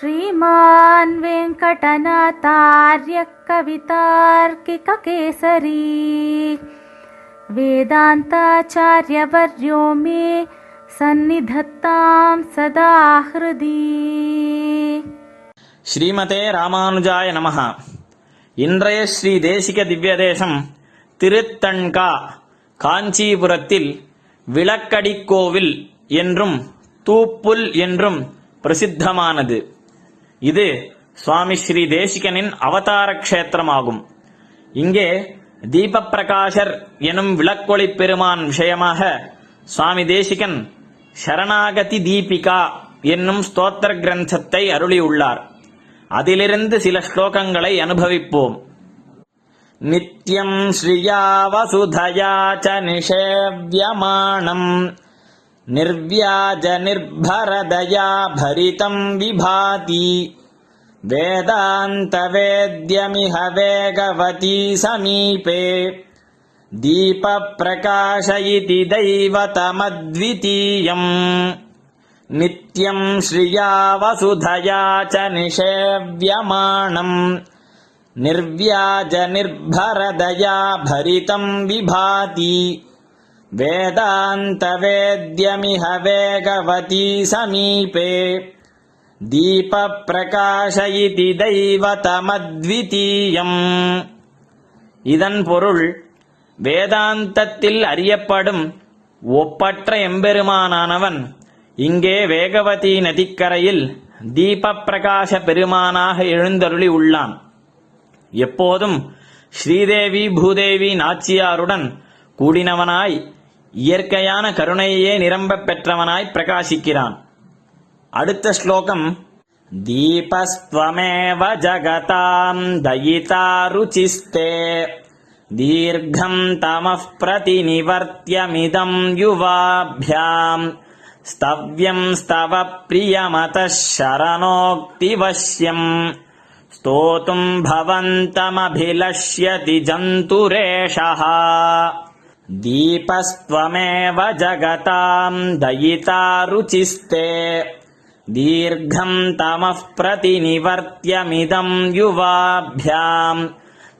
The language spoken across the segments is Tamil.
श्रीमान् वेङ्कटनाथार्यः कवितार्किककेसरी वेदान्ताचार्यवर्यो मे सन्निधत्तां सदा हृदि ஸ்ரீமதே ராமானுஜாய நமஹ இன்றைய ஸ்ரீ தேசிக திவ்ய தேசம் திருத்தண்கா காஞ்சிபுரத்தில் விளக்கடி கோவில் என்றும் தூப்புல் என்றும் பிரசித்தமானது இது சுவாமி ஸ்ரீ தேசிகனின் அவதார க்ஷேத்திரமாகும். இங்கே தீபப்பிரகாஷர் எனும் விளக்கொளி பெருமான் விஷயமாக சுவாமி தேசிகன் சரணாகதி தீபிகா என்னும் ஸ்தோத்திர கிரந்தத்தை அருளியுள்ளார். அதிலிருந்து சில ஸ்லோகங்களை அனுபவிப்போம். நித்யம் ஸ்ரீயா வசுதயா ச நிஷேவியமானம். निर्व्याजनिर्भरदया भरितम् विभाति। वेदान्तवेद्यमिह वेगवती समीपे। दीपप्रकाश इति दैवतमद्वितीयम्। नित्यम् श्रिया वसुधया च निषेव्यमाणम्। निर्व्याजनिर्भरदया भरितम् विभाति। वेदान्तवेद्यमिह वेगवती समीपे दीपप्रकाश इति दैवतमद्वितीयम् இதன் பொருள் வேதாந்தத்தில் அறியப்படும் ஒப்பற்ற எம்பெருமானானவன் இங்கே வேகவதி நதிக்கரையில் தீப பிரகாச பெருமானாக எழுந்தருளி உள்ளான் எப்போதும் ஸ்ரீதேவி பூதேவி நாச்சியாருடன் கூடினவனாய் இயற்கையான கருணையே நிரம்பப் பெற்றவனாய் பிரகாசிக்கிறான் அடுத்த ஸ்லோகம் दीपस्त्वमेव जगताम् दयिता रुचिस्ते दीर्घम् तमः प्रतिनिवर्त्यमिदम् युवाभ्याम् स्तव्यम् स्तव प्रियमतः शरणोक्तिवश्यम् स्तोतुम् भवन्तमभिलष्यति जन्तुरेषः दीपस्त्वमेव जगताम् दयिता रुचिस्ते दीर्घम् तमः प्रतिनिवर्त्यमिदम् युवाभ्याम्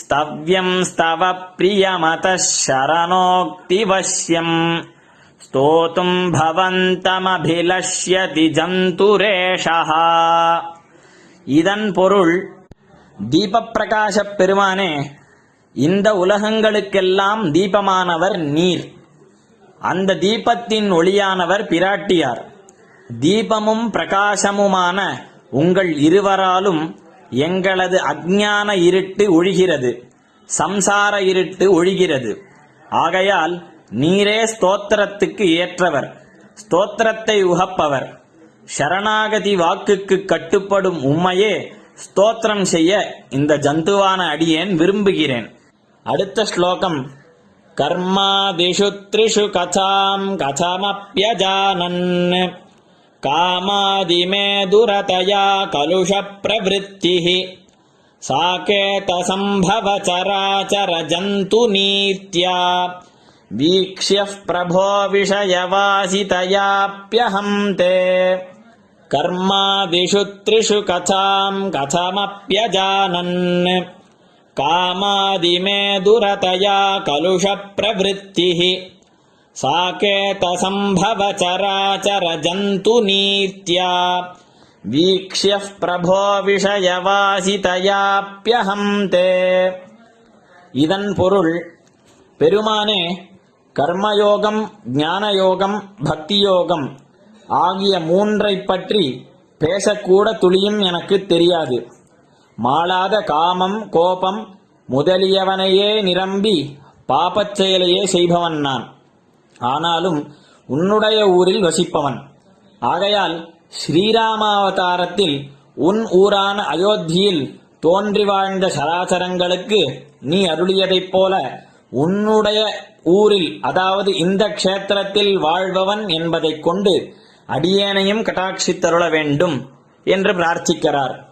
स्तव्यम् स्तव प्रियमतः शरणोक्तिवश्यम् स्तोतुम् भवन्तमभिलष्यति जन्तुरेषः இதன் பொருள் தீபப்பிரகாசப் பெருமானே இந்த உலகங்களுக்கெல்லாம் தீபமானவர் நீர். அந்த தீபத்தின் ஒளியானவர் பிராட்டியார். தீபமும் பிரகாசமுமான உங்கள் இருவராலும் எங்களது அஜ்ஞான இருட்டு ஒழிகிறது சம்சார இருட்டு ஒழிகிறது. ஆகையால் நீரே ஸ்தோத்திரத்துக்கு ஏற்றவர் ஸ்தோத்திரத்தை உகப்பவர். சரணாகதி வாக்குக்கு கட்டுப்படும் உம்மையே ஸ்தோத்திரம் செய்ய இந்த ஜந்துவான அடியேன் விரும்புகிறேன். अडत श्लोकम् कर्मादिषु त्रिषु कथाम् कथमप्यजानन् कामादिमे दुरतया कलुषप्रवृत्तिः साकेतसम्भवचराचरजन्तुनीत्या वीक्ष्यः प्रभो विषयवासितयाप्यहम् ते कर्मादिषु त्रिषु कथाम् कथमप्यजानन् कामादिमे दुरतया कलुषप्रवृत्तिः साकेतसम्भवचराचरजन्तुनीत्या वीक्ष्यः प्रभो விஷயவாசிதயாப்யஹம் தே இதன் பொருள் பெருமானே கர்மயோகம் ஞானயோகம் பக்தியோகம் ஆகிய மூன்றைப் பற்றி பேசக்கூட துளியும் எனக்கு தெரியாது மாளாத காமம் கோபம் முதலியவனையே நிரம்பி பாபச் செயலையே செய்பவன் நான். ஆனாலும் உன்னுடைய ஊரில் வசிப்பவன். ஆகையால் ஸ்ரீராமாவதாரத்தில் உன் ஊரான அயோத்தியில் தோன்றி வாழ்ந்த சராசரங்களுக்கு நீ அருளியதைப் போல உன்னுடைய ஊரில் அதாவது இந்த க்ஷேத்திரத்தில் வாழ்பவன் என்பதைக் கொண்டு அடியேனையும் கட்டாட்சித்தருள வேண்டும் என்று பிரார்த்திக்கிறார்.